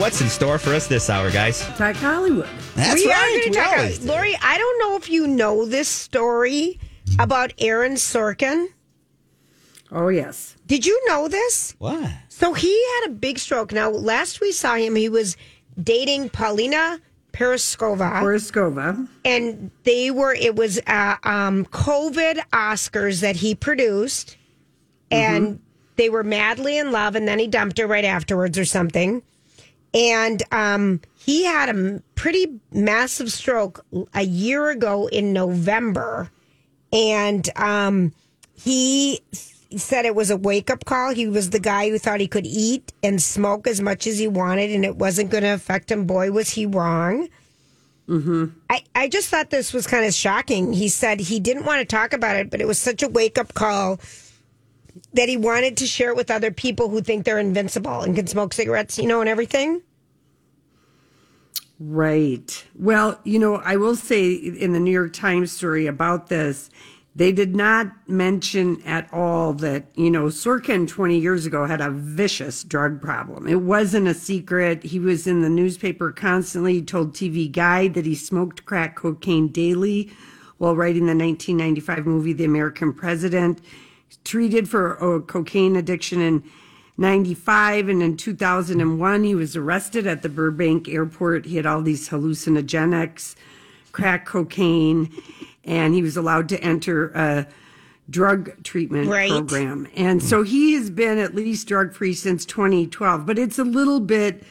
What's in store for us this hour, guys? Talk Hollywood. That's we right. are going to talk. always do. Lori, I don't know if you know this story about Aaron Sorkin. Oh, yes. Did you know this? What? So he had a big stroke. Now, last we saw him, he was dating Paulina Periskova, Boriskova. and they were. It was uh, um, COVID Oscars that he produced, and they were madly in love, and then he dumped her right afterwards or something. And um, he had a pretty massive stroke a year ago in November. And um, he said it was a wake up call. He was the guy who thought he could eat and smoke as much as he wanted and it wasn't going to affect him. Boy, was he wrong. I, I just thought this was kind of shocking. He said he didn't want to talk about it, but it was such a wake up call that he wanted to share it with other people who think they're invincible and can smoke cigarettes, you know, and everything. Right. Well, you know, I will say in the New York Times story about this, they did not mention at all that, you know, Sorkin 20 years ago had a vicious drug problem. It wasn't a secret. He was in the newspaper constantly. He told TV Guide that he smoked crack cocaine daily while writing the 1995 movie The American President. Treated for a cocaine addiction in 95 and in 2001 he was arrested at the Burbank airport. He had all these hallucinogenics, crack cocaine, and he was allowed to enter a drug treatment Right. program. And so he has been at least drug free since 2012, but it's a little bit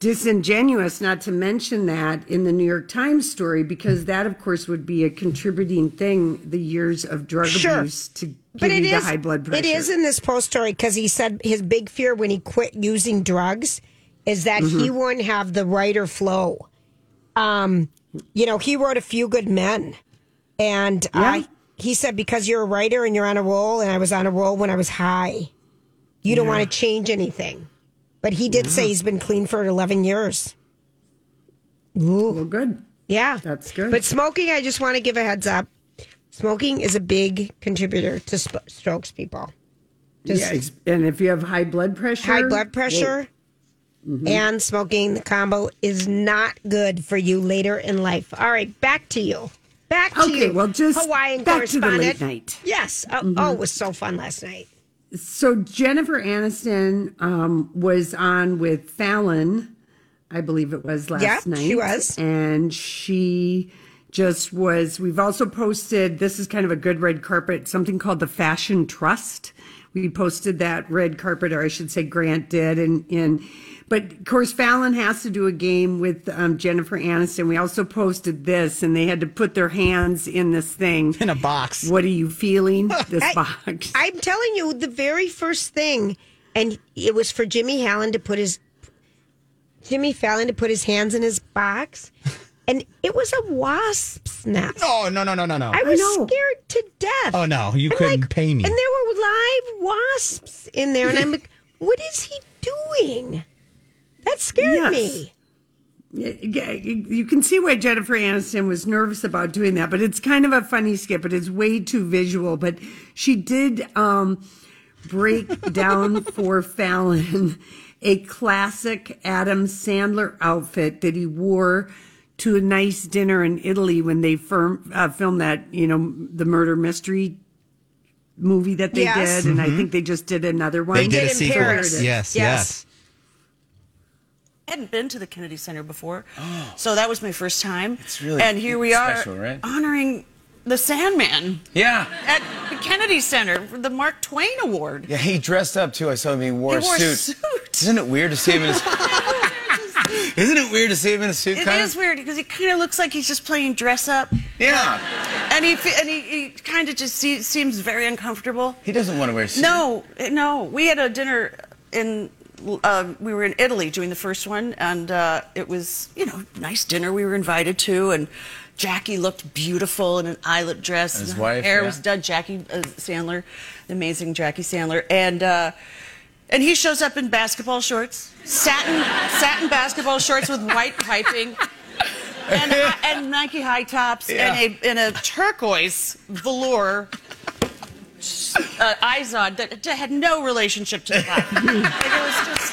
disingenuous not to mention that in the New York Times story because that of course would be a contributing thing the years of drug Sure. abuse to But it is high blood pressure. It is in this post story because he said his big fear when he quit using drugs is that he Mm-hmm. wouldn't have the writer flow. Um, you know, he wrote a few good men, and I he said because you're a writer and you're on a roll, and I was on a roll when I was high. You don't want to change anything, but he did say he's been clean for 11 years. well good. Yeah, That's good. But smoking, I just want to give a heads up. Smoking is a big contributor to sp- strokes, people. Just yeah, and if you have high blood pressure, high blood pressure Mm-hmm. and smoking, the combo is not good for you later in life. All right, back to you. Back to Okay, you. well, just Hawaiian back to the late correspondent. night. Mm-hmm. Yes. Oh, oh, it was so fun last night. So Jennifer Aniston um, was on with Fallon, I believe it was last Yeah, night. she was. and she just was. We've also posted. This is kind of a good red carpet. Something called the Fashion Trust. We posted that red carpet, or I should say, Grant did, and and. But of course, Fallon has to do a game with um, Jennifer Aniston. We also posted this, and they had to put their hands in this thing. In a box. What are you feeling? This I- box. I'm telling you, the very first thing, and it was for Jimmy Fallon to put his Jimmy Fallon to put his hands in his box, and it was a wasp's nest. Oh no no no no no. I was know. scared to death. Oh, no, you I'm couldn't like- pay me. And there were live wasps in there, and I'm like, what is he doing? That scared Yes. me. Yeah, you you can see why Jennifer Aniston was nervous about doing that, but it's kind of a funny skit, but it's way too visual. But she did um, break down for Fallon a classic Adam Sandler outfit that he wore to a nice dinner in Italy when they firm, uh, filmed that, you know, the murder mystery movie that they Yes. did. And I think they just did another one. they did did a in sequel. Paris. Yes, Yes. yes. hadn't been to the Kennedy Center before, so that was my first time. It's really and here we are special, right? honoring the Sandman Yeah. at the Kennedy Center for the Mark Twain Award. Yeah, he dressed up too. I saw him. He wore He a wore a suit. suit. Isn't it weird to see him in a Isn't it weird to see him in a suit? It kind is of? weird because he kind of looks like he's just playing dress up, Yeah. and he and he, he kind of just se- seems very uncomfortable. He doesn't want to wear a suit. No, no. We had a dinner in. Uh, we were in Italy doing the first one, and uh, it was you know nice dinner we were invited to, and Jackie looked beautiful in an eyelet dress. And his her wife, hair yeah. was done. Jackie uh, Sandler, the amazing Jackie Sandler, and uh, and he shows up in basketball shorts, satin satin basketball shorts with white piping. And, and Nike high tops Yeah. and a and a turquoise velour uh, Izod that, that had no relationship to the was just.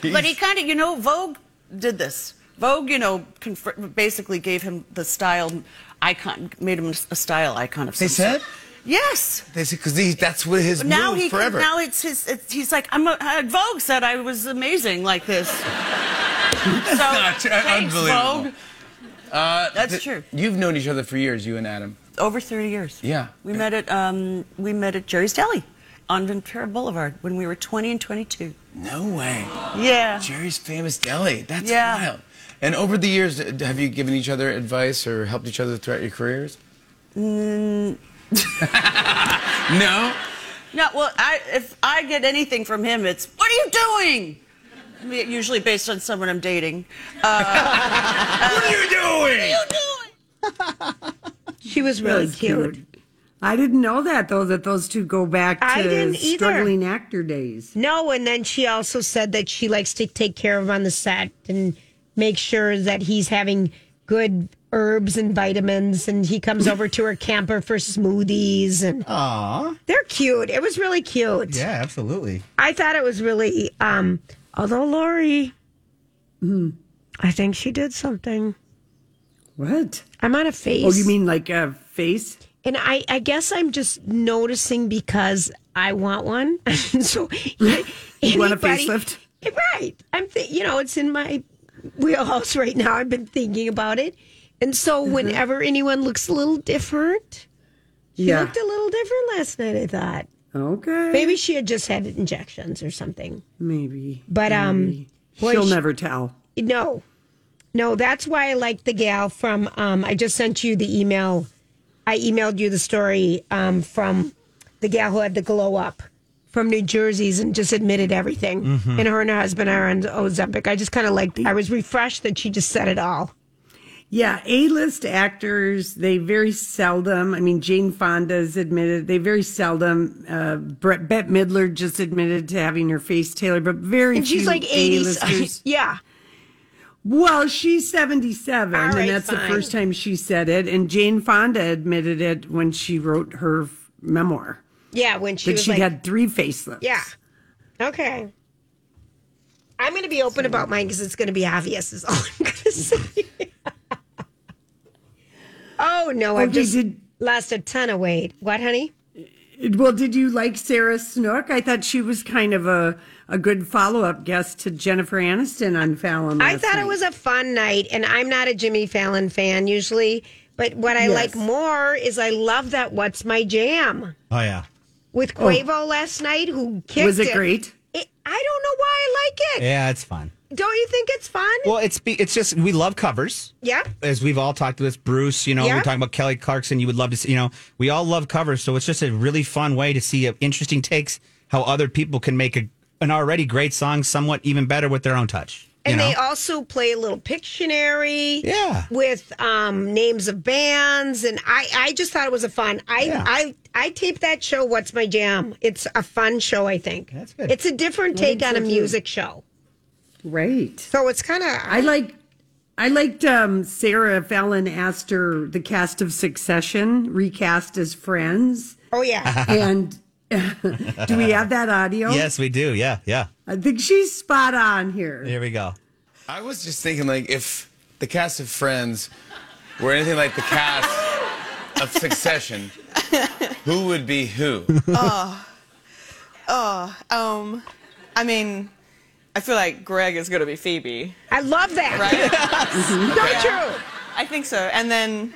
But he kind of, you know, Vogue did this. Vogue, you know, basically gave him the style icon, made him a style icon of They some sort. Yes. Because that's what his Now move he can- forever. now it's his. It's, he's like I'm. A, Vogue said I was amazing like this. so thanks, Unbelievable. Vogue. Uh, That's th- true. You've known each other for years, you and Adam. Over 30 years. Yeah. We met at um, we met at Jerry's Deli on Ventura Boulevard when we were 20 and 22. No way. Yeah. Jerry's famous deli. That's Yeah. wild. And over the years, have you given each other advice or helped each other throughout your careers? Mm. no. No, well, I, if I get anything from him, it's "What are you doing?" I mean, Usually based on someone I'm dating. Uh, What are you doing? you doing? She was really That's cute. I didn't know that though. That those two go back to I didn't either. struggling actor days. No, and then she also said that she likes to take care of him on the set and make sure that he's having good herbs and vitamins and he comes over to her camper for smoothies and Aw. they're cute. It was really cute. Yeah, absolutely. I thought it was really um although Lori I think she did something. What? I'm on a face. Oh, you mean like a face? And I, I guess I'm just noticing because I want one. so You want a anybody- facelift? Right. I'm, th- you know, it's in my wheelhouse right now. I've been thinking about it. And so Mm-hmm. whenever anyone looks a little different, she Yeah. looked a little different last night, I thought. Okay. Maybe she had just had injections or something. Maybe. But, um, boy, she'll she- never tell. No. No, that's why I like the gal from um I just sent you the email. I emailed you the story um from the gal who had the glow up from New Jersey's and just admitted everything. Mm-hmm. And her and her husband are on Ozempic. I just kind of liked I was refreshed that she just said it all. Yeah, A-list actors, they very seldom, I mean, Jane Fonda's admitted, they very seldom, uh, Brett, Bette Midler just admitted to having her face tailored, but very And she's few like 80. A-listers. yeah. well, she's 77, All right, and that's the first time she said it, and Jane Fonda admitted it when she wrote her f- memoir, Yeah, when she that she like had three facelifts. Yeah. Okay. I'm going to be open about mine because it's going to be obvious. Is all I'm going to say. Oh no! Oh, I've Okay, just did- lost a ton of oh weight. What, honey? Well, did you like Sarah Snook? I thought she was kind of a, a good follow up guest to Jennifer Aniston on Fallon. I thought night. it was a fun night, and I'm not a Jimmy Fallon fan usually, but what I Yes. like more is I love that "What's My Jam" Oh yeah. with oh. Quavo last night, who kicked Oh. Was it great? It, I don't know why I like it. Yeah, it's fun. Don't you think it's fun? Well, it's be- it's just we love covers. yeah. As we've all talked to this, Bruce, you know, Yeah. we're talking about Kelly Clarkson. You would love to see, you know, we all love covers. So it's just a really fun way to see uh, interesting takes, how other people can make a, an already great song somewhat even better with their own touch. you And know? they also play a little Pictionary, Yeah. with um, names of bands, and I, I just thought it was a fun. I, Yeah. I, I taped that show. What's my jam? It's a fun show. I think That's good. It's a different take on a music show, Right. so it's kind of. I like. I liked um, Sarah Fallon asked her the cast of Succession recast as friends, Oh yeah, and do we have that audio? yes, we do. Yeah, yeah. I think she's spot on here. Here we go. I was just thinking, like, if the cast of Friends were anything like the cast of Succession, who would be who? Oh, oh, um, I mean, I feel like Greg is going to be Phoebe, I love that. right? So true. I think so. And then,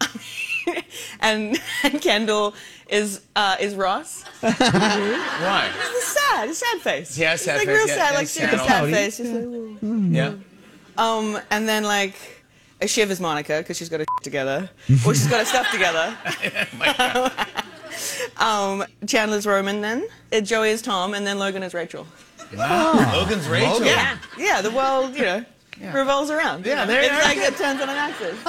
and, and Kendall is uh, is Ross. Why? He's sad, he's sad face. He has sad he's like face, real yeah, sad, like he's serious sad. sad face. He's like, "Ooh." Yeah. um, and then like. Shiv is Monica because she's got her together. Well, she's got her stuff together. um, Chandler's Roman then. Uh, Joey is Tom, and then Logan is Rachel. Wow. Logan's Rachel. Logan. Yeah, yeah. The world, you know, revolves around. Yeah, there you it's are. like it turns on an axis.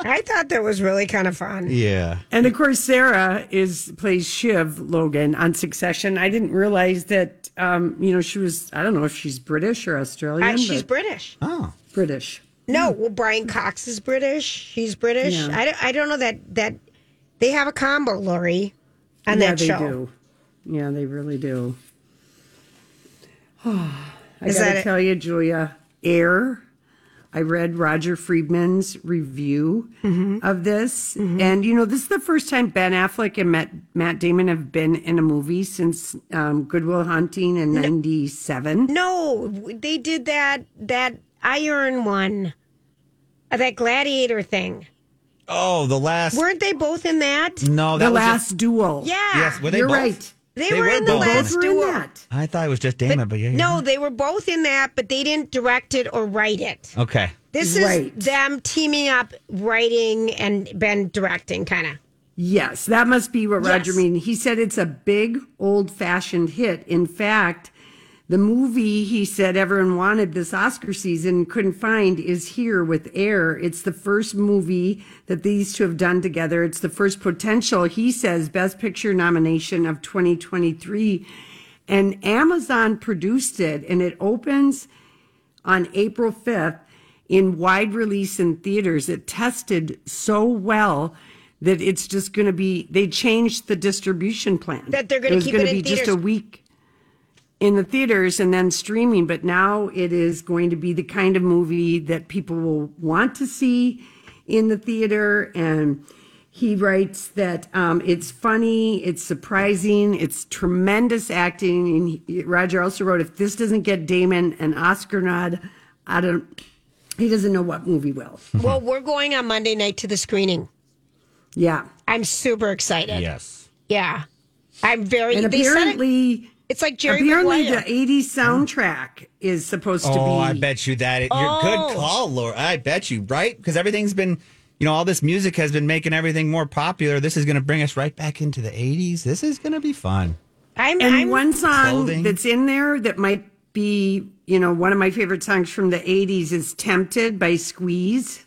I thought that was really kind of fun. Yeah. And of course, Sarah is plays Shiv Logan on Succession. I didn't realize that. Um, you know, she was. I don't know if she's British or Australian. Uh, she's but British. Oh. British. No, well, Brian Cox is British. She's British. Yeah. I, don't, I don't know that that they have a combo, Lori, on yeah, that they show. do. Yeah, they really do. I Is gotta tell you, Julia, Air. I read Roger Friedman's review Mm-hmm. of this, and you know, this is the first time Ben Affleck and Matt, Matt Damon have been in a movie since um, Good Will Hunting in '97. No, they did that that Iron one, uh, that Gladiator thing. Oh, the last. Weren't they both in that? no, that The was Last Just, Duel. Yeah, yes, were they you're both? right. They, they were, were in the both. last Both were in duel. that. I thought it was just Damon, but, yeah. you're No, they were both in that, but they didn't direct it or write it. Okay. This is Right. them teaming up, writing and Ben directing, kind of. Yes, that must be what Roger Yes. mean. He said it's a big old fashioned hit. In fact, the movie he said everyone wanted this Oscar season and couldn't find is here with Air. It's the first movie that these two have done together. It's the first potential, he says, Best Picture nomination of 2023. And Amazon produced it and it opens on April 5th in wide release in theaters. It tested so well that it's just going to be, they changed the distribution plan. That they're gonna was keep gonna it in be just a week in the theaters and then streaming. But now it is going to be the kind of movie that people will want to see in the theater. And he writes that um, it's funny, it's surprising, it's tremendous acting. And he, Roger also wrote, if this doesn't get Damon an Oscar nod, I don't. He doesn't know what movie will. well, we're going on Monday night to the screening. Yeah, I'm super excited. Yes. Yeah. I'm very. and they said it- apparently, it's like Jerry apparently Maguire. the '80s soundtrack is supposed to be. Oh, I bet you that. It, You're Oh. good call, Laura. I bet you, right? Because everything's been, you know, all this music has been making everything more popular. This is going to bring us right back into the 80s. This is going to be fun. I'm, And I'm one song Clothing. that's in there that might be, you know, one of my favorite songs from the 80s is Tempted by Squeeze.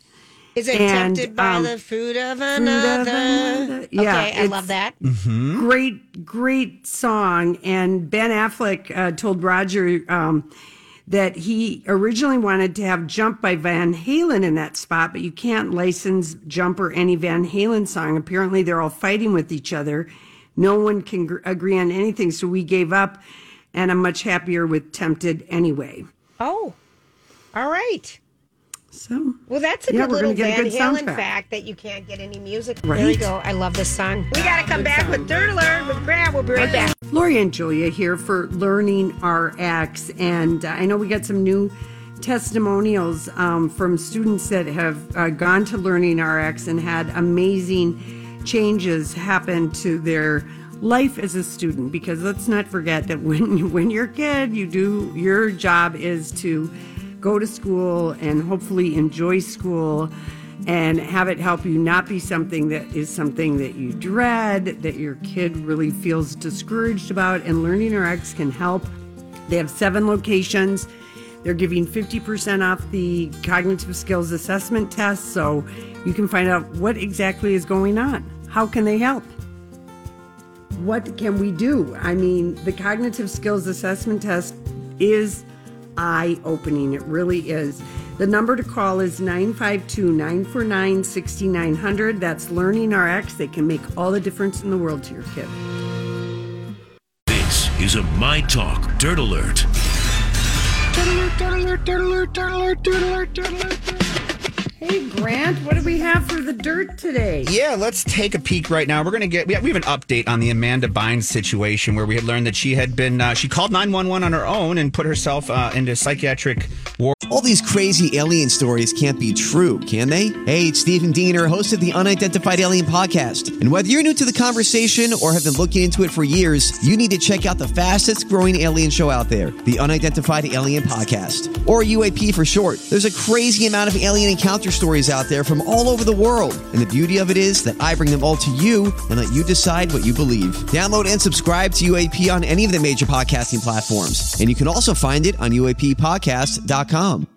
Is it and, tempted by um, the fruit of of another? another. Yeah, okay, I love that. Great, great song. And Ben Affleck uh, told Roger um, that he originally wanted to have Jump by Van Halen in that spot, but you can't license Jump or any Van Halen song. Apparently, they're all fighting with each other. No one can gr- agree on anything. So we gave up, and I'm much happier with Tempted anyway. Oh, all right. So, Well, that's a Yeah, good little Van Halen soundtrack. fact that you can't get any music. Right. There you go. I love this song. We got to come back with Dirt Alert with Grant. We'll be right back. Lori and Julia here for Learning RX. And uh, I know we got some new testimonials um, from students that have uh, gone to Learning RX and had amazing changes happen to their life as a student. Because let's not forget that when, when you're a kid, you do, your job is to go to school and hopefully enjoy school and have it help you not be something that is something that you dread, that your kid really feels discouraged about. And Learning RX can help. They have seven locations. They're giving 50% off the cognitive skills assessment test so you can find out what exactly is going on. How can they help? What can we do? I mean, the cognitive skills assessment test is eye opening. It really is. The number to call is 952 949 6900. That's Learning RX. They can make all the difference in the world to your kid. This is a My Talk Dirt Alert. Hey, Grant, what do we have for the dirt today? Yeah, let's take a peek right now. We're going to get, we have, we have an update on the Amanda Bynes situation where we had learned that she had been, uh, she called 911 on her own and put herself uh, into psychiatric ward. All these crazy alien stories can't be true, can they? Hey, it's Stephen Diener, host of the Unidentified Alien Podcast. And whether you're new to the conversation or have been looking into it for years, you need to check out the fastest growing alien show out there, the Unidentified Alien Podcast, or UAP for short. There's a crazy amount of alien encounter stories out there from all over the world. And the beauty of it is that I bring them all to you and let you decide what you believe. Download and subscribe to UAP on any of the major podcasting platforms. And you can also find it on UAPpodcast.com.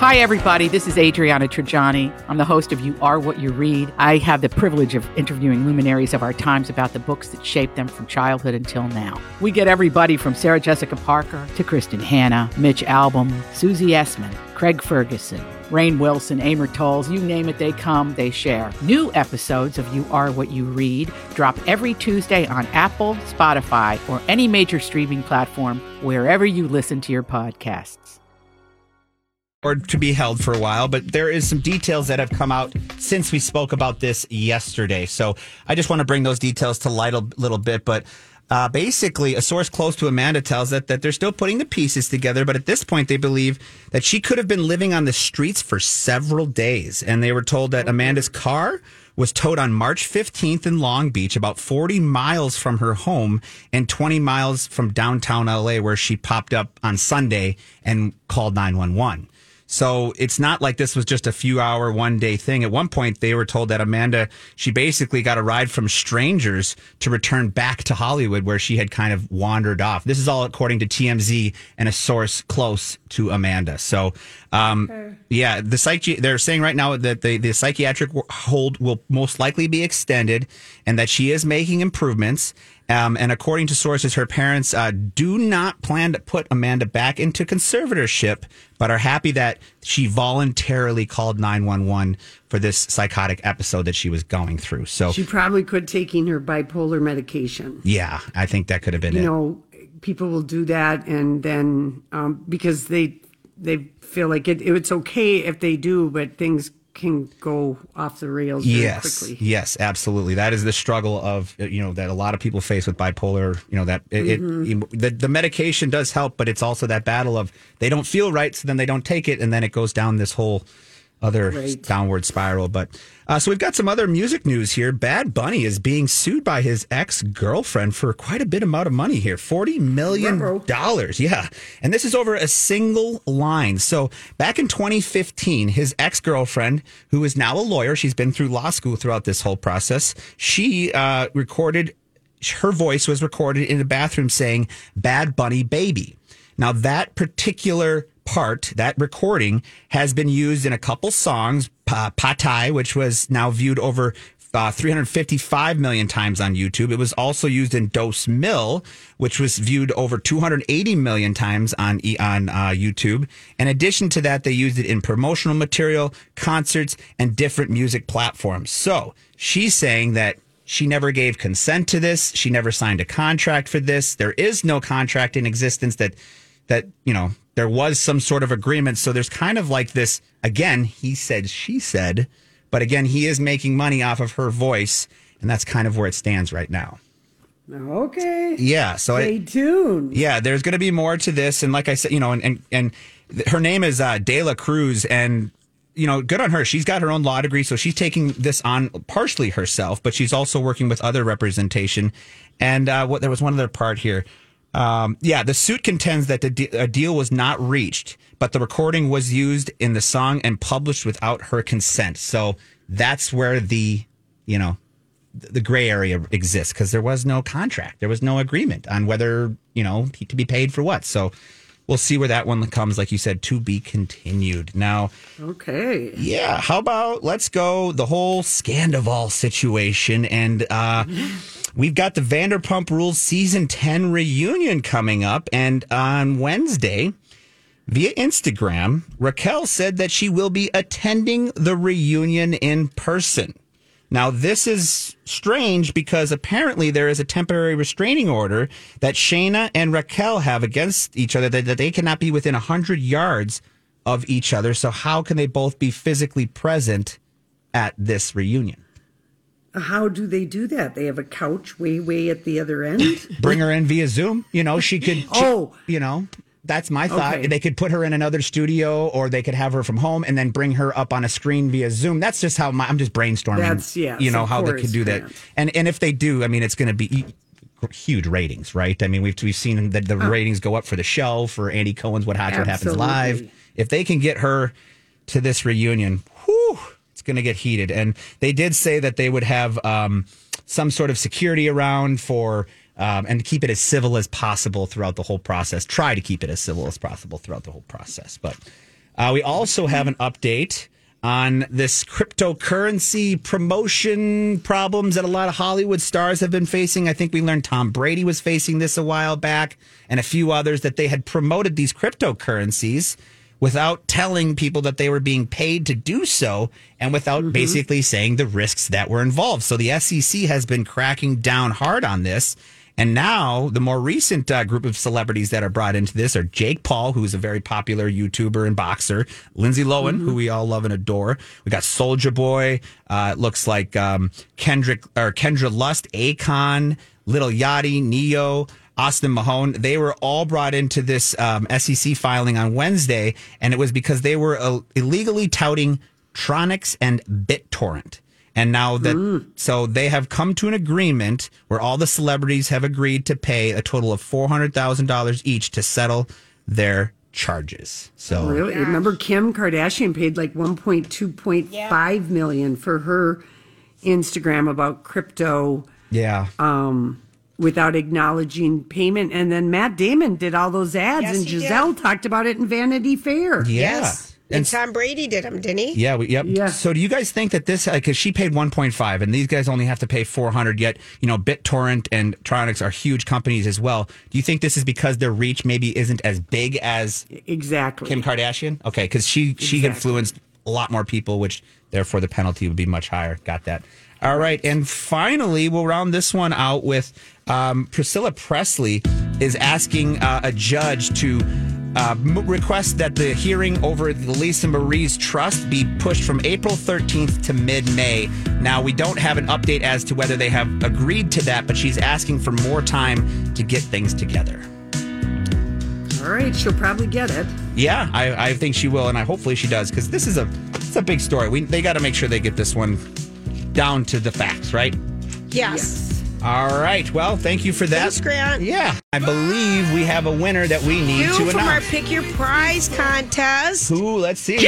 Hi, everybody. This is Adriana Trigiani. I'm the host of You Are What You Read. I have the privilege of interviewing luminaries of our times about the books that shaped them from childhood until now. We get everybody from Sarah Jessica Parker to Kristin Hannah, Mitch Albom, Susie Essman, Craig Ferguson, Rainn Wilson, Amor Towles, you name it, they come, they share. New episodes of You Are What You Read drop every Tuesday on Apple, Spotify, or any major streaming platform wherever you listen to your podcasts or to be held for a while, but there is some details that have come out since we spoke about this yesterday. So I just want to bring those details to light a little bit. But uh, basically, a source close to Amanda tells that that they're still putting the pieces together. But at this point, they believe that she could have been living on the streets for several days, and they were told that Amanda's car was towed on March 15th in Long Beach, about 40 miles from her home and 20 miles from downtown LA, where she popped up on Sunday and called 911. So it's not like this was just a few hour, one day thing. At one point, they were told that Amanda, she basically got a ride from strangers to return back to Hollywood where she had kind of wandered off. This is all according to TMZ and a source close to Amanda. So, um, okay. yeah, the psych, they're saying right now that the, the psychiatric hold will most likely be extended and that she is making improvements. Um, and according to sources, her parents uh, do not plan to put Amanda back into conservatorship, but are happy that she voluntarily called 911 for this psychotic episode that she was going through. So she probably could taking her bipolar medication. Yeah, I think that could have been you it. know, people will do that, and then um, because they they feel like it, it's okay if they do, but things can go off the rails very yes, quickly. Yes, absolutely. That is the struggle of you know that a lot of people face with bipolar. You know that it, mm-hmm. it, the the medication does help, but it's also that battle of they don't feel right, so then they don't take it, and then it goes down this whole other right. downward spiral. But uh, so we've got some other music news here. Bad Bunny is being sued by his ex girlfriend for quite a bit amount of money here $40 million. Yeah. And this is over a single line. So back in 2015, his ex girlfriend, who is now a lawyer, she's been through law school throughout this whole process, she uh, recorded, her voice was recorded in a bathroom saying, Bad Bunny Baby. Now, that particular part, that recording, has been used in a couple songs. Pa Ti, which was now viewed over uh, 355 million times on YouTube. It was also used in Dos Mil, which was viewed over 280 million times on on uh, YouTube. In addition to that, they used it in promotional material, concerts, and different music platforms. So she's saying that she never gave consent to this. She never signed a contract for this. There is no contract in existence that that you know there was some sort of agreement. So there's kind of like this again, he said, she said, but again, he is making money off of her voice. And that's kind of where it stands right now. Okay. Yeah. So stay it, tuned. Yeah, there's going to be more to this, and like I said, you know, and and, and her name is uh, Dela Cruz, and you know, good on her. She's got her own law degree, so she's taking this on partially herself, but she's also working with other representation. And uh, what there was one other part here. Um, yeah, the suit contends that the de- a deal was not reached, but the recording was used in the song and published without her consent. So that's where the, you know, the gray area exists because there was no contract, there was no agreement on whether you know to be paid for what. So we'll see where that one comes. Like you said, to be continued. Now, okay, yeah. How about let's go the whole Scandoval situation and. uh We've got the Vanderpump Rules season 10 reunion coming up. And on Wednesday, via Instagram, Raquel said that she will be attending the reunion in person. Now, this is strange because apparently there is a temporary restraining order that Scheana and Raquel have against each other that, that they cannot be within 100 yards of each other. So how can they both be physically present at this reunion? How do they do that? They have a couch way, way at the other end. Bring her in via Zoom. You know, she could. Oh. you know. That's my thought. Okay. They could put her in another studio, or they could have her from home and then bring her up on a screen via Zoom. That's just how my, I'm just brainstorming. That's- yes, you know how they could do that. And and if they do, I mean, it's going to be huge ratings, right? I mean, we've we've seen that the ah. ratings go up for the show for Andy Cohen's What Happens Happens Live. If they can get her to this reunion, whew, it's going to get heated. And they did say that they would have um, some sort of security around for. Um, and keep it as civil as possible throughout the whole process. Try to keep it as civil as possible throughout the whole process. But uh, we also have an update on this cryptocurrency promotion problems that a lot of Hollywood stars have been facing. I think we learned Tom Brady was facing this a while back and a few others that they had promoted these cryptocurrencies without telling people that they were being paid to do so and without basically saying the risks that were involved. So the SEC has been cracking down hard on this. And now the more recent uh, group of celebrities that are brought into this are Jake Paul, who's a very popular YouTuber and boxer, Lindsay Lohan, who we all love and adore. We got Soulja Boy. Uh, it looks like um, Kendrick or Kendra Lust, Akon, Lil Yachty, Ne-Yo. Austin Mahone, they were all brought into this um, SEC filing on Wednesday, and it was because they were uh, illegally touting Tronix and BitTorrent. And now that, so they have come to an agreement where all the celebrities have agreed to pay a total of $400,000 each to settle their charges. So, Really? Remember Kim Kardashian paid like 1.2.5 million for her Instagram about crypto yeah. um, without acknowledging payment. And then Matt Damon did all those ads, Yes, and he did. Gisele talked about it in Vanity Fair. yeah. And Tom Brady did them, didn't he? Yeah, we, yep. Yeah. So do you guys think that this because she paid 1.5 and these guys only have to pay 400 yet, you know, BitTorrent and Tronix are huge companies as well. Do you think this is because their reach maybe isn't as big as Exactly. Kim Kardashian? Okay, cuz she she influenced a lot more people which therefore the penalty would be much higher. Got that. All right, and finally, we'll round this one out with um, Priscilla Presley is asking uh, a judge to uh, request that the hearing over the Lisa Marie's trust be pushed from April 13th to mid May. Now, we don't have an update as to whether they have agreed to that, but she's asking for more time to get things together. All right, she'll probably get it. Yeah, I, I think she will, and I hopefully she does because this is a it's a big story. We they got to make sure they get this one down to the facts, right? Yes. All right. Well, thank you for that. Thanks, Grant. Yeah, I believe we have a winner that we need You to from our announce. Pick Your Prize contest. Who? Let's see.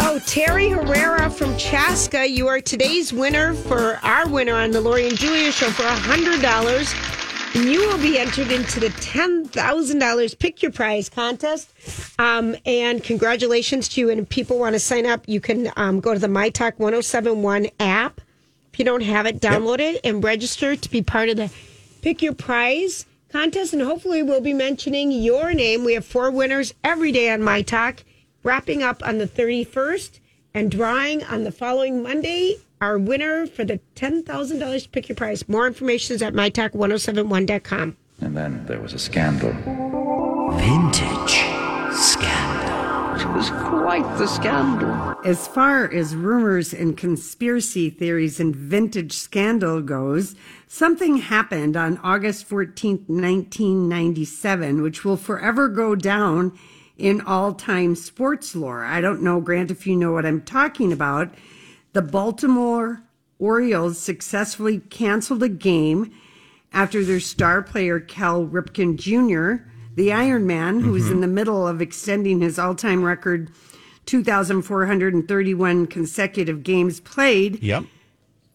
Oh, Terry Herrera from Chaska, you are today's winner for our winner on the Lori and Julia show for $100. And you will be entered into the $10,000 Pick Your Prize contest. Um, and congratulations to you. And if people want to sign up, you can um, go to the My Talk 1071 app. If you don't have it, download it and register to be part of the Pick Your Prize contest. And hopefully, we'll be mentioning your name. We have four winners every day on My Talk, wrapping up on the 31st and drawing on the following Monday. Our winner for the $10,000 Pick Your Prize. More information is at mytalk1071.com. And then there was a scandal. Vintage scandal. It was quite the scandal. As far as rumors and conspiracy theories and vintage scandal goes, something happened on August 14th, 1997, which will forever go down in all time sports lore. I don't know, Grant, if you know what I'm talking about. The Baltimore Orioles successfully canceled a game after their star player Cal Ripken Jr., the Iron Man, who was in the middle of extending his all time record 2,431 consecutive games played, Yep.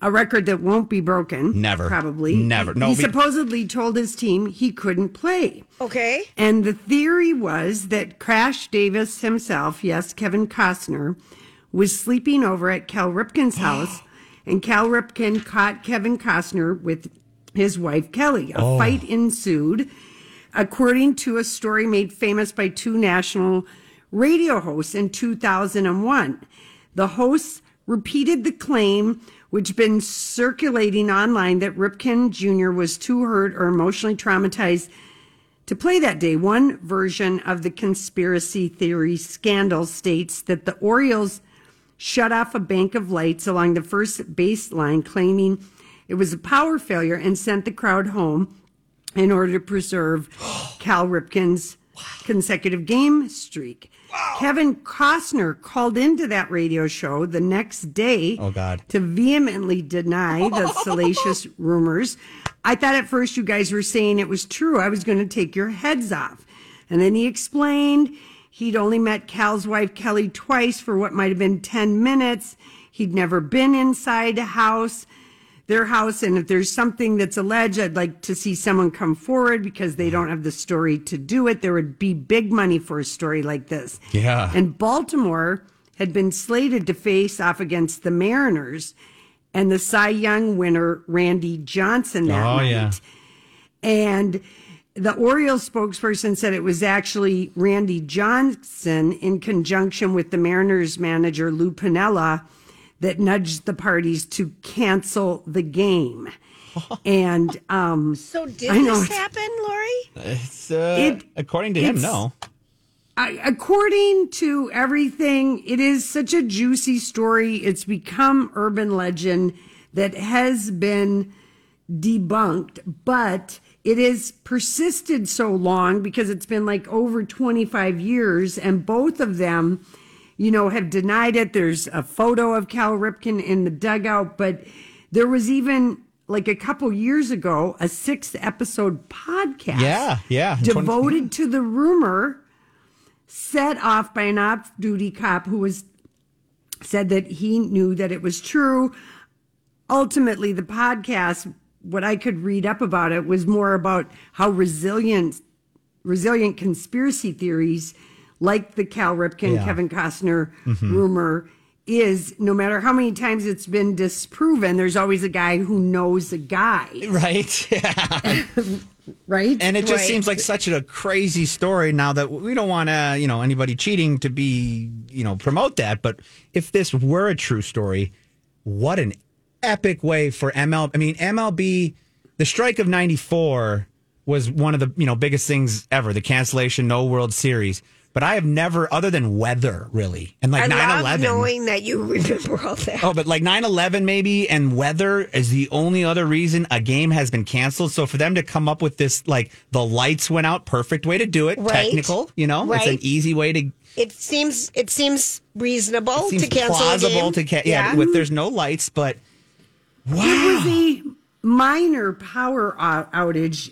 a record that won't be broken. Never. Probably. Never. No, He be- supposedly told his team he couldn't play. Okay. And the theory was that Crash Davis himself, yes, Kevin Costner, was sleeping over at Cal Ripken's house, and Cal Ripken caught Kevin Costner with his wife Kelly. A Oh. fight ensued, according to a story made famous by two national radio hosts in 2001. The hosts repeated the claim, which had been circulating online, that Ripken Jr. was too hurt or emotionally traumatized to play that day. One version of the conspiracy theory scandal states that the Orioles shut off a bank of lights along the first baseline, claiming it was a power failure and sent the crowd home in order to preserve Cal Ripken's consecutive game streak. Kevin Costner called into that radio show the next day Oh, God. to vehemently deny the salacious rumors. I thought at first you guys were saying it was true. I was going to take your heads off. And then he explained he'd only met Cal's wife Kelly twice for what might have been 10 minutes. He'd never been inside a house, their house. And if there's something that's alleged, I'd like to see someone come forward because they don't have the story to do it. There would be big money for a story like this. Yeah. And Baltimore had been slated to face off against the Mariners and the Cy Young winner, Randy Johnson, that Oh, night. yeah. And the Orioles spokesperson said it was actually Randy Johnson in conjunction with the Mariners manager Lou Piniella that nudged the parties to cancel the game. And um So did I know this it's- happen, Lori? It's, uh, It- according to him, no. I, according to everything, it is such a juicy story. It's become urban legend that has been debunked, but it has persisted so long because it's been like over 25 years, and both of them, you know, have denied it. There's a photo of Cal Ripken in the dugout, but there was even like a couple years ago a six episode podcast Yeah, yeah. in 20 devoted to the rumor set off by an off-duty cop who was said that he knew that it was true. Ultimately, the podcast, what I could read up about it, was more about how resilient, resilient conspiracy theories, like the Cal Ripken, Yeah. Kevin Costner Mhm. rumor, is. No matter how many times it's been disproven, there's always a guy who knows a guy, Right. Yeah. right? And it just Right. seems like such a crazy story now that we don't want to, you know, anybody cheating to be, you know, promote that. But if this were a true story, what an epic way for ML. I mean, MLB, the strike of 94 was one of the, you know, biggest things ever, the cancellation, no World Series. But I have never, other than weather, really. And like I 9 love 11. knowing that you remember all that. Oh, but like 9 11 maybe and weather is the only other reason a game has been canceled. So for them to come up with this, like the lights went out, perfect way to do it. Right. Technical, you know, it's an easy way to. It seems it seems reasonable It seems to cancel plausible to ca- yeah, with there's no lights, but It was a minor power outage.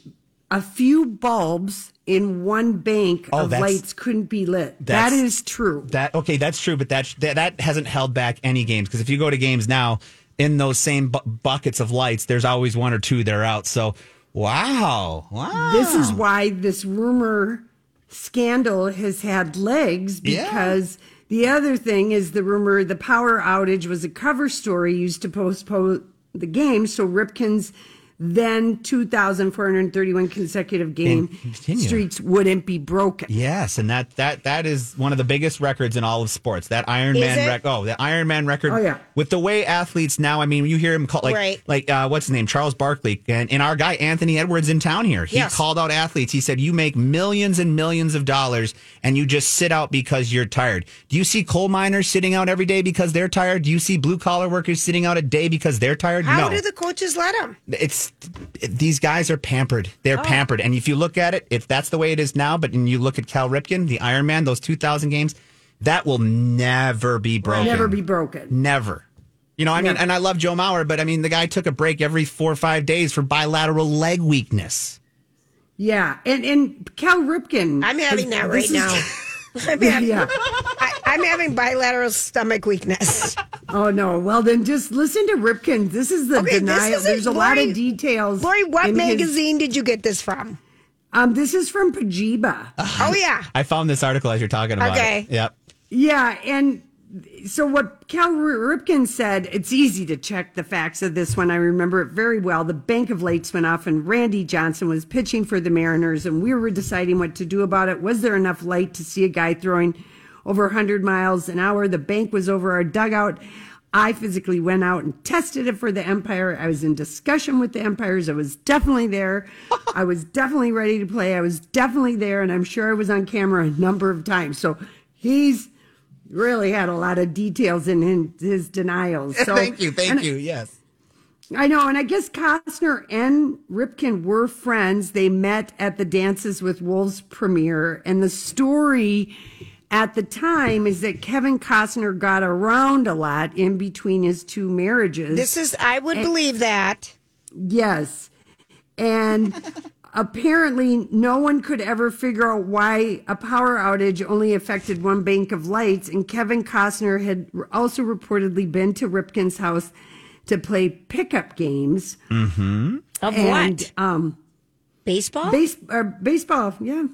A few bulbs in one bank Oh, of lights couldn't be lit. That's- true. that okay, that's true, but that that, that hasn't held back any games because if you go to games now in those same bu- buckets of lights, there's always one or two that are out. So wow, wow, This is why this rumor scandal has had legs Yeah. because the other thing is the rumor the power outage was a cover story used to postpone the game. So Ripken's then 2,431 consecutive game continue. streaks wouldn't be broken. Yes, and that that that is one of the biggest records in all of sports. That Iron Is Man record. Oh, the Iron Man record. Oh, yeah. With the way athletes now, I mean, you hear him call like Right. like uh, what's his name, Charles Barkley, and, and our guy Anthony Edwards in town here. He Yes. called out athletes. He said, "You make millions and millions of dollars, and you just sit out because you're tired." Do you see coal miners sitting out every day because they're tired? Do you see blue collar workers sitting out a day because they're tired? How no, do the coaches let them? it's these guys are pampered. They're Oh. pampered, and if you look at it, if that's the way it is now, but when you look at Cal Ripken, the Iron Man, those two thousand games, that will never be broken. Never be broken. Never. You know, I mean, and I love Joe Mauer, but I mean, the guy took a break every four or five days for bilateral leg weakness. Yeah, and and Cal Ripken. I'm having that right is- now. I'm having, Yeah. I, I'm having bilateral stomach weakness. Oh no! Well, then just listen to Ripken. This is the Okay, denial. is There's a lot of details. Lori, what in his- magazine did you get this from? um, this is from Pajiba. Oh yeah. I found this article as you're talking about Okay. it. Yep. Yeah, and so what Cal R- Ripken said, it's easy to check the facts of this one. I remember it very well. The bank of lights went off, and Randy Johnson was pitching for the Mariners, and we were deciding what to do about it. Was there enough light to see a guy throwing over 100 miles an hour? The bank was over our dugout. I physically went out and tested it for the umpire. I was in discussion with the umpires. I was definitely there. I was definitely ready to play. I was definitely there, and I'm sure I was on camera a number of times. So he's really had a lot of details in his, denials. So, thank you, thank you. Yes. I know, and I guess Costner and Ripken were friends. They met at the Dances with Wolves premiere, and the story at the time is that Kevin Costner got around a lot in between his two marriages. This is, I would believe that. Yes. And apparently, no one could ever figure out why a power outage only affected one bank of lights. And Kevin Costner had also reportedly been to Ripken's house to play pickup games. Mm-hmm. Of and, what? Um, Baseball? base, uh, baseball, yeah.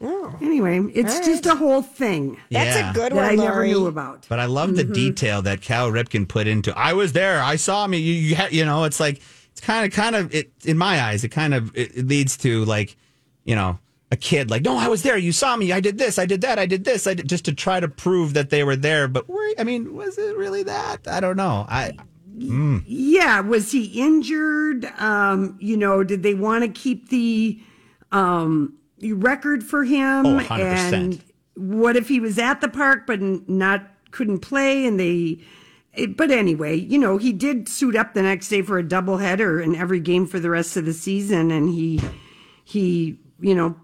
Anyway, it's All just a whole thing. That's Yeah. a good that one, I never Lori. knew about. But I love the detail that Cal Ripken put into. I was there. I saw me. You, you, ha-, you know, it's like it's kind of, kind of. It in my eyes, it kind of it, it leads to like, you know, a kid like, no, I was there. You saw me. I did this. I did that. I did this. I did, just to try to prove that they were there. But were, I mean, was it really that? I don't know. I. Mm. Yeah, was he injured? Um, you know, did they want to keep the um record for him? Oh, 100%. And what if he was at the park but not couldn't play and they it, but anyway, you know, he did suit up the next day for a doubleheader in every game for the rest of the season and he he, you know,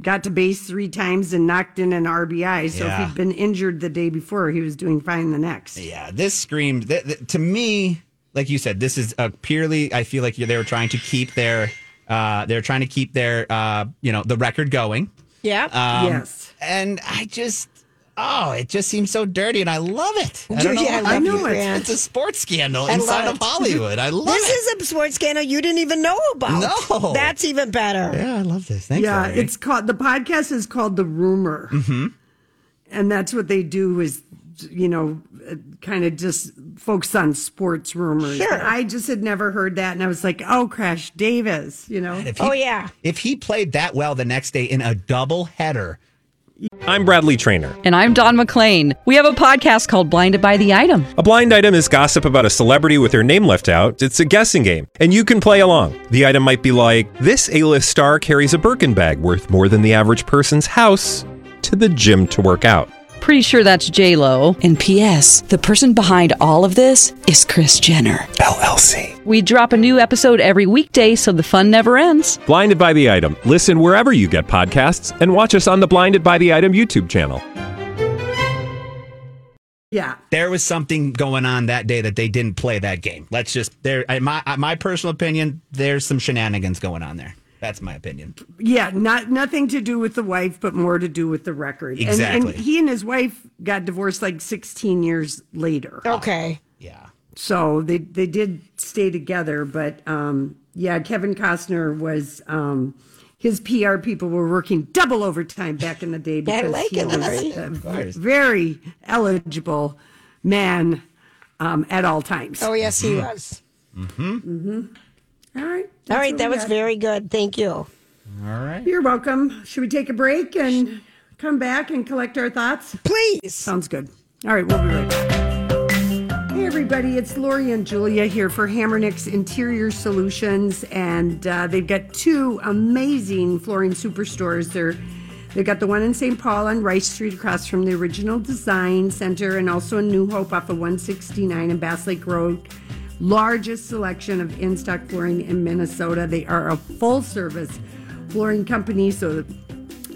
got to base three times and knocked in an RBI. So Yeah. if he'd been injured the day before, he was doing fine the next. Yeah, this screamed th- th- to me. Like you said, this is a purely. I feel like they were trying to keep their. Uh, they're trying to keep their. Uh, you know, the record going. Yeah. Um, yes. And I just, oh, it just seems so dirty, and I love it. I don't know. Yeah, I why. love you, it's, it's a sports scandal I inside of. Hollywood. I love it. this is a sports scandal you didn't even know about. No. That's even better. yeah, I love this. Thanks. yeah, Larry. it's called the podcast is called the rumor, Mhm. and that's what they do is you know kind of just focus on sports rumors. Sure. I just had never heard that, and I was like, oh, Crash Davis, you know. If he- Oh, yeah. If he played that well the next day in a double header, I'm Bradley Trainer. And I'm Don McClain. We have a podcast called Blinded by the Item. A blind item is gossip about a celebrity with their name left out. It's a guessing game, and you can play along. The item might be like this: A-list star carries a Birkin bag worth more than the average person's house to the gym to work out. Pretty sure that's J Lo. And P.S. The person behind all of this is Kris Jenner LLC. We drop a new episode every weekday, so the fun never ends. Blinded by the item. Listen wherever you get podcasts, and watch us on the Blinded by the Item YouTube channel. Yeah. there was something going on that day that they didn't play that game. Let's just there. In my my personal opinion, there's some shenanigans going on there. That's my opinion. Yeah, not nothing to do with the wife, but more to do with the record. And- And, Exactly. he and his wife got divorced like 16 years later. Okay. Yeah. So they they did stay together, but um, yeah, Kevin Costner was um, his PR people were working double overtime back in the day because like he it, was a very eligible man um, at all times. Oh, yes, he was. Mm-hmm. All right. All that's right. That was got. very good. Thank you. All right. You're welcome. Should we take a break and come back and collect our thoughts? Please. Sounds good. All right, we'll be right back. Hey, everybody, it's Lori and Julia here for Hamernick's Interior Solutions, and uh, they've got two amazing flooring superstores. They're They've got the one in St. Paul on Rice Street across from the original design center and also in New Hope off of 169 and Bass Lake Road. Largest selection of in stock flooring in Minnesota. They are a full service flooring company, so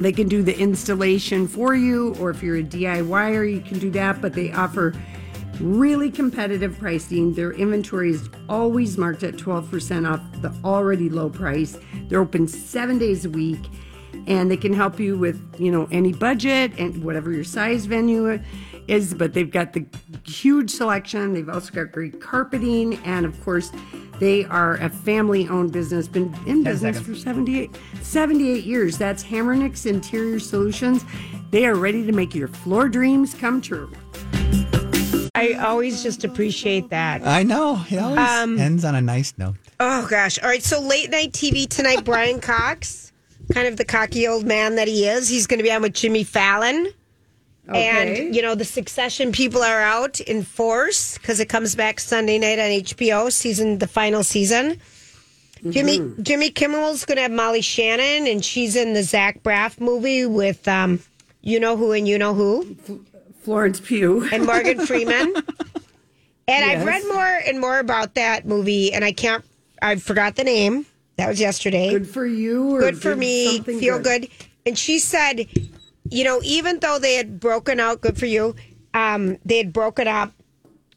they can do the installation for you, or if you're a DIYer, you can do that, but they offer really competitive pricing. Their inventory is always marked at 12% off the already low price. They're open seven days a week and they can help you with, you know, any budget and whatever your size venue is, but they've got the huge selection. They've also got great carpeting and of course they are a family owned business, been in business seconds. for 78, 78 years. That's Hamernick's Interior Solutions. They are ready to make your floor dreams come true. I always just appreciate that. I know. It always Um, ends on a nice note. Oh gosh. All right. So late night TV tonight, Brian Cox, kind of the cocky old man that he is. He's going to be on with Jimmy Fallon. Okay. And, you know, the succession people are out in force because it comes back Sunday night on HBO, season the final season. Jimmy Mm-hmm. Jimmy Kimmel's going to have Molly Shannon, and she's in the Zach Braff movie with um, you know who and you know who, Florence Pugh. and Morgan Freeman. And I've read more and more about that movie, and I can't. I forgot the name. That was yesterday. Good for you. Or good for me. Feel good. And she said, you know, even though they had broken out, good for you. Um, they had broken up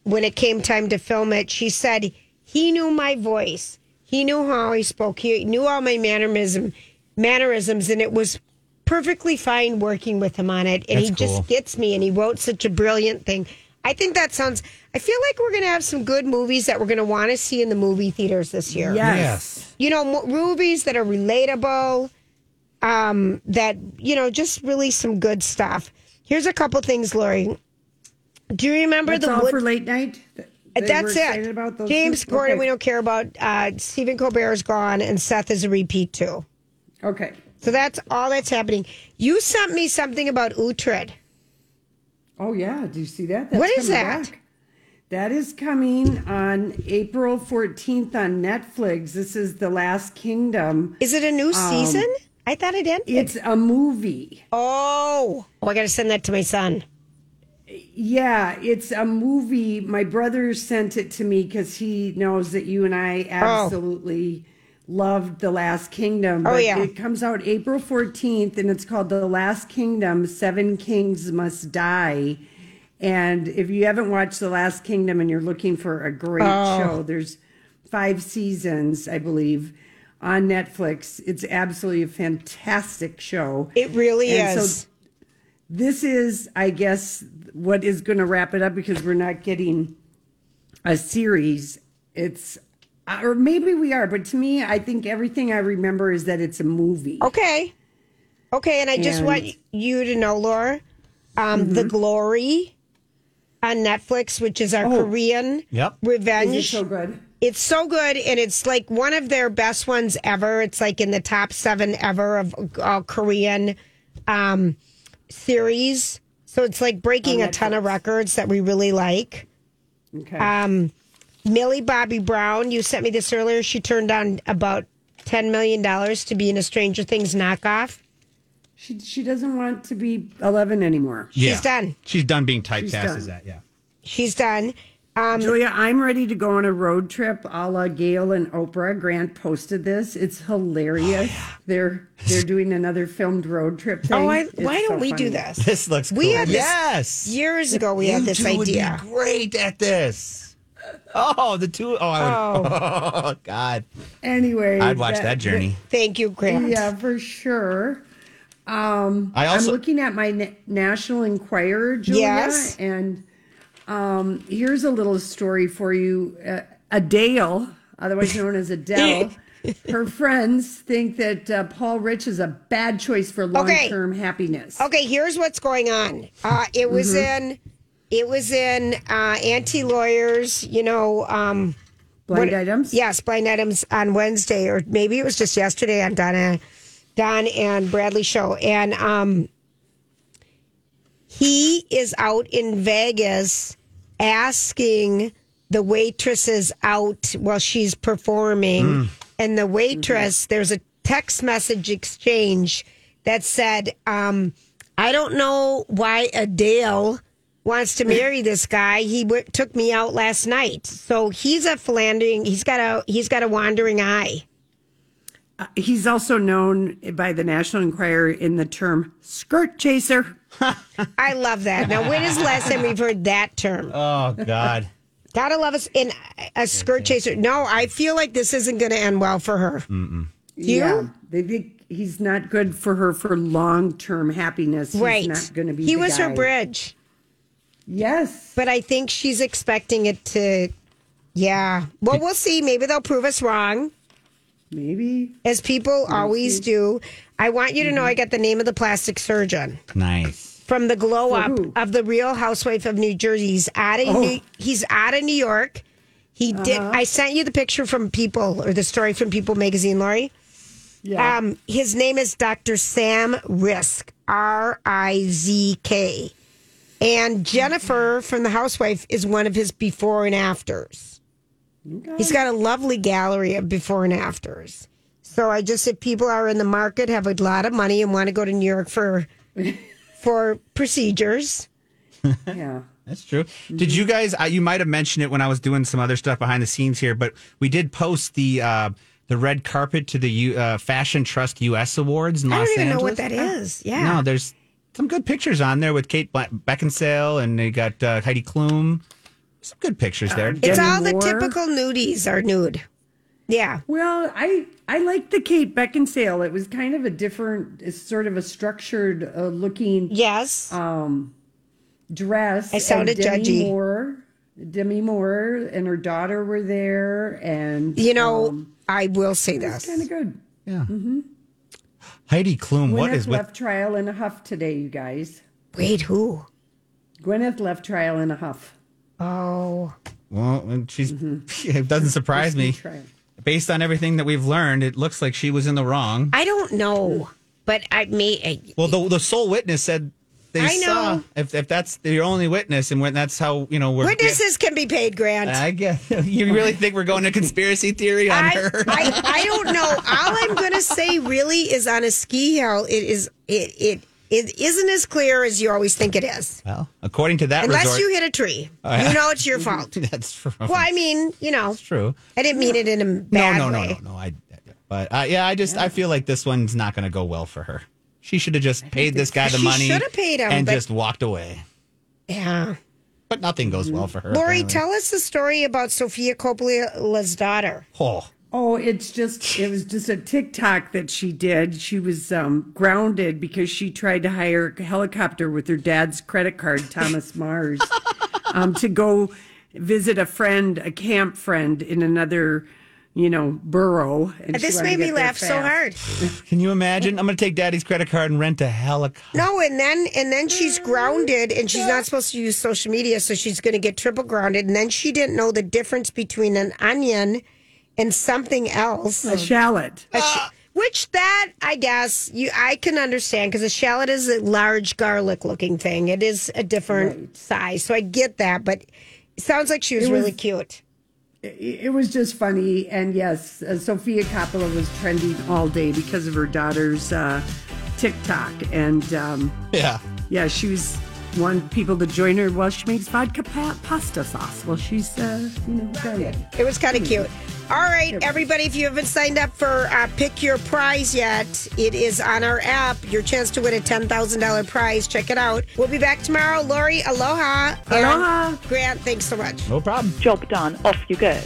when it came time to film it. She said he knew my voice. He knew how I spoke. He knew all my mannerism, mannerisms, and it was perfectly fine working with him on it. And That's he cool. just gets me. And he wrote such a brilliant thing. I think that sounds. I feel like we're going to have some good movies that we're going to want to see in the movie theaters this year Yes. you know, movies that are relatable, um, that, you know, just really some good stuff. Here's a couple things, Lori. Do you remember That's the all Wood- for late night. They That's it. James two? Corden, Okay. we don't care about. Uh, Stephen Colbert is gone, and Seth is a repeat too. Okay. So that's all that's happening. You sent me something about Uhtred. Oh yeah, do you see that? That's What is that? back. That is coming on April 14th on Netflix. This is The Last Kingdom. Is it a new Um, season? I thought it ended. It's a movie. Oh, oh, I got to send that to my son. Yeah, it's a movie. My brother sent it to me because he knows that you and I oh. absolutely loved The Last Kingdom. Oh, yeah. It comes out April 14th and it's called The Last Kingdom Seven Kings Must Die. And if you haven't watched The Last Kingdom and you're looking for a great Oh. show, there's five seasons, I believe, on Netflix. It's absolutely a fantastic show. It really And so is. this is, I guess, what is going to wrap it up because we're not getting a series. It's, uh, or maybe we are, but to me, I think everything I remember is that it's a movie. Okay. Okay, and I just want you to know, Laura, um, Mm-hmm. The Glory on Netflix, which is our Oh. Korean Yep. revenge. Is so good? It's so good, and it's like one of their best ones ever. It's like in the top seven ever of uh, Korean um, series. So it's like breaking a ton of records that we really like. Okay. Um, Millie Bobby Brown, you sent me this earlier. She turned down about $10 million to be in a Stranger Things knockoff. she, she doesn't want to be 11 anymore. Yeah. She's done. She's done being She's typecast done. as that. Yeah. She's done. Um, Julia, I'm ready to go on a road trip a la Gayle and Oprah. Grant posted this. It's hilarious. They're they're doing another filmed road trip thing. oh, I, It's why don't so we do this? This looks We cool. had this yes. years ago. We You had this two would be idea. great at this. Oh, the two oh I would, oh. God. Anyway, I'd watch that, journey. Thank you, Grant. Yeah, for sure. Um, I also- I'm looking at my Na- National Enquirer, Julia, Yes. and um, here's a little story for you. Uh, Adele, otherwise known as Adele, her friends think that uh, Paul Rich is a bad choice for long-term happiness. Okay, here's what's going on. Uh, it was Mm-hmm. in, it was in uh, anti lawyers. You know, um, Blind what- items. Yes, blind items on Wednesday, or maybe it was just yesterday on Donna, Don and Bradley show, and um, he is out in Vegas asking the waitresses out while she's performing, and the waitress there's a text message exchange that said, um, "I don't know why Adele." Wants to marry this guy. He w- took me out last night, so he's a philandering. He's got a he's got a wandering eye. He's also known by the National Enquirer in the term skirt chaser. I love that. Now, when is the last time we've heard that term? Oh God. Gotta love us in a skirt chaser. No, I feel like this isn't going to end well for her. Mm-mm. You? Yeah, they think he's not good for her for long-term happiness. He's right. not going to be. He the was her bridge. Yes. But I think she's expecting it to, yeah. Well, we'll see. Maybe they'll prove us wrong. Maybe. As people always do. I want you to know I got the name of the plastic surgeon. Nice. from the glow up of the Real Housewife of New Jersey. He's out of Oh. New, he's out of New York. He did. Uh-huh. I sent you the picture from People or the story from People magazine, Lori. Yeah. Um, his name is Dr. Sam Rizk, R I Z K. And Jennifer from The Housewife is one of his before and afters. He's got a lovely gallery of before and afters. So I just, if people are in the market, have a lot of money, and want to go to New York for for procedures, Yeah. That's true. Did you guys? Uh, you might have mentioned it when I was doing some other stuff behind the scenes here, but we did post the uh, the red carpet to the U, uh, Fashion Trust U.S. Awards in I Los don't even know what that is. Yeah. No, there's some good pictures on there with Kate Beckinsale and they got uh, Heidi Klum. Some good pictures there. It's all the typical nudies are nude. Yeah. Well, I I like the Kate Beckinsale. It was kind of a different, it's sort of a structured uh, looking yes um dress. I sounded Demi judgy. Moore, Demi Moore and her daughter were there, and You know, I will say this. kind of good. Yeah. Mm-hmm. Heidi Klum. What Gwyneth is with? left trial in a huff today, you guys. Wait, who? Gwyneth left trial in a huff. Oh. Well, and she's. It doesn't surprise me. Trial. Based on everything that we've learned, it looks like she was in the wrong. I don't know, but I may. Well, the the sole witness said they I saw know. if if that's your only witness, and when that's how you know we're Witnesses can be paid, Grant. I guess you really think we're going to conspiracy theory on I, her? I, I don't know. All I'm going to say really is on a ski hill, it is it it it isn't as clear as you always think it is. well, according to that Unless resort, you hit a tree, yeah. you know it's your fault. that's true. Well, I mean, you know, true. I didn't mean it in a No, bad no, no, way. no, no. I, but uh, yeah, I just I feel like this one's not going to go well for her. She should have just paid this guy the She money. should have paid him, and just walked away. Yeah. But nothing goes well for her. Lori, apparently. tell us the story about Sofia Coppola's daughter. Oh, Oh, it's just it was just a TikTok that she did. She was um, grounded because she tried to hire a helicopter with her dad's credit card, Thomas Mars, um, to go visit a friend, a camp friend in another, you know, borough. And this made me get there laugh so hard. can you imagine? I'm going to take Daddy's credit card and rent a helicopter. No, and then and then she's grounded, and she's not supposed to use social media, so she's going to get triple grounded. And then she didn't know the difference between an onion and something else, A shallot. A sh- which that I guess you I can understand because a shallot is a large garlic looking thing. It is a different size, so I get that. But it sounds like she was, was- really cute. It, it was just funny, and yes, uh, Sofia Coppola was trending all day because of her daughter's uh, TikTok, and um, Yeah. yeah, she was wanted people to join her while she makes vodka pa- pasta sauce. Well, she's uh, you know grounded. It was kind of cute. All right, everybody, if you haven't signed up for uh, Pick Your Prize yet, it is on our app. Your chance to win a $10,000 prize. Check it out. We'll be back tomorrow. Lori, aloha. And Aloha. Grant, thanks so much. No problem. Job done. Off you go.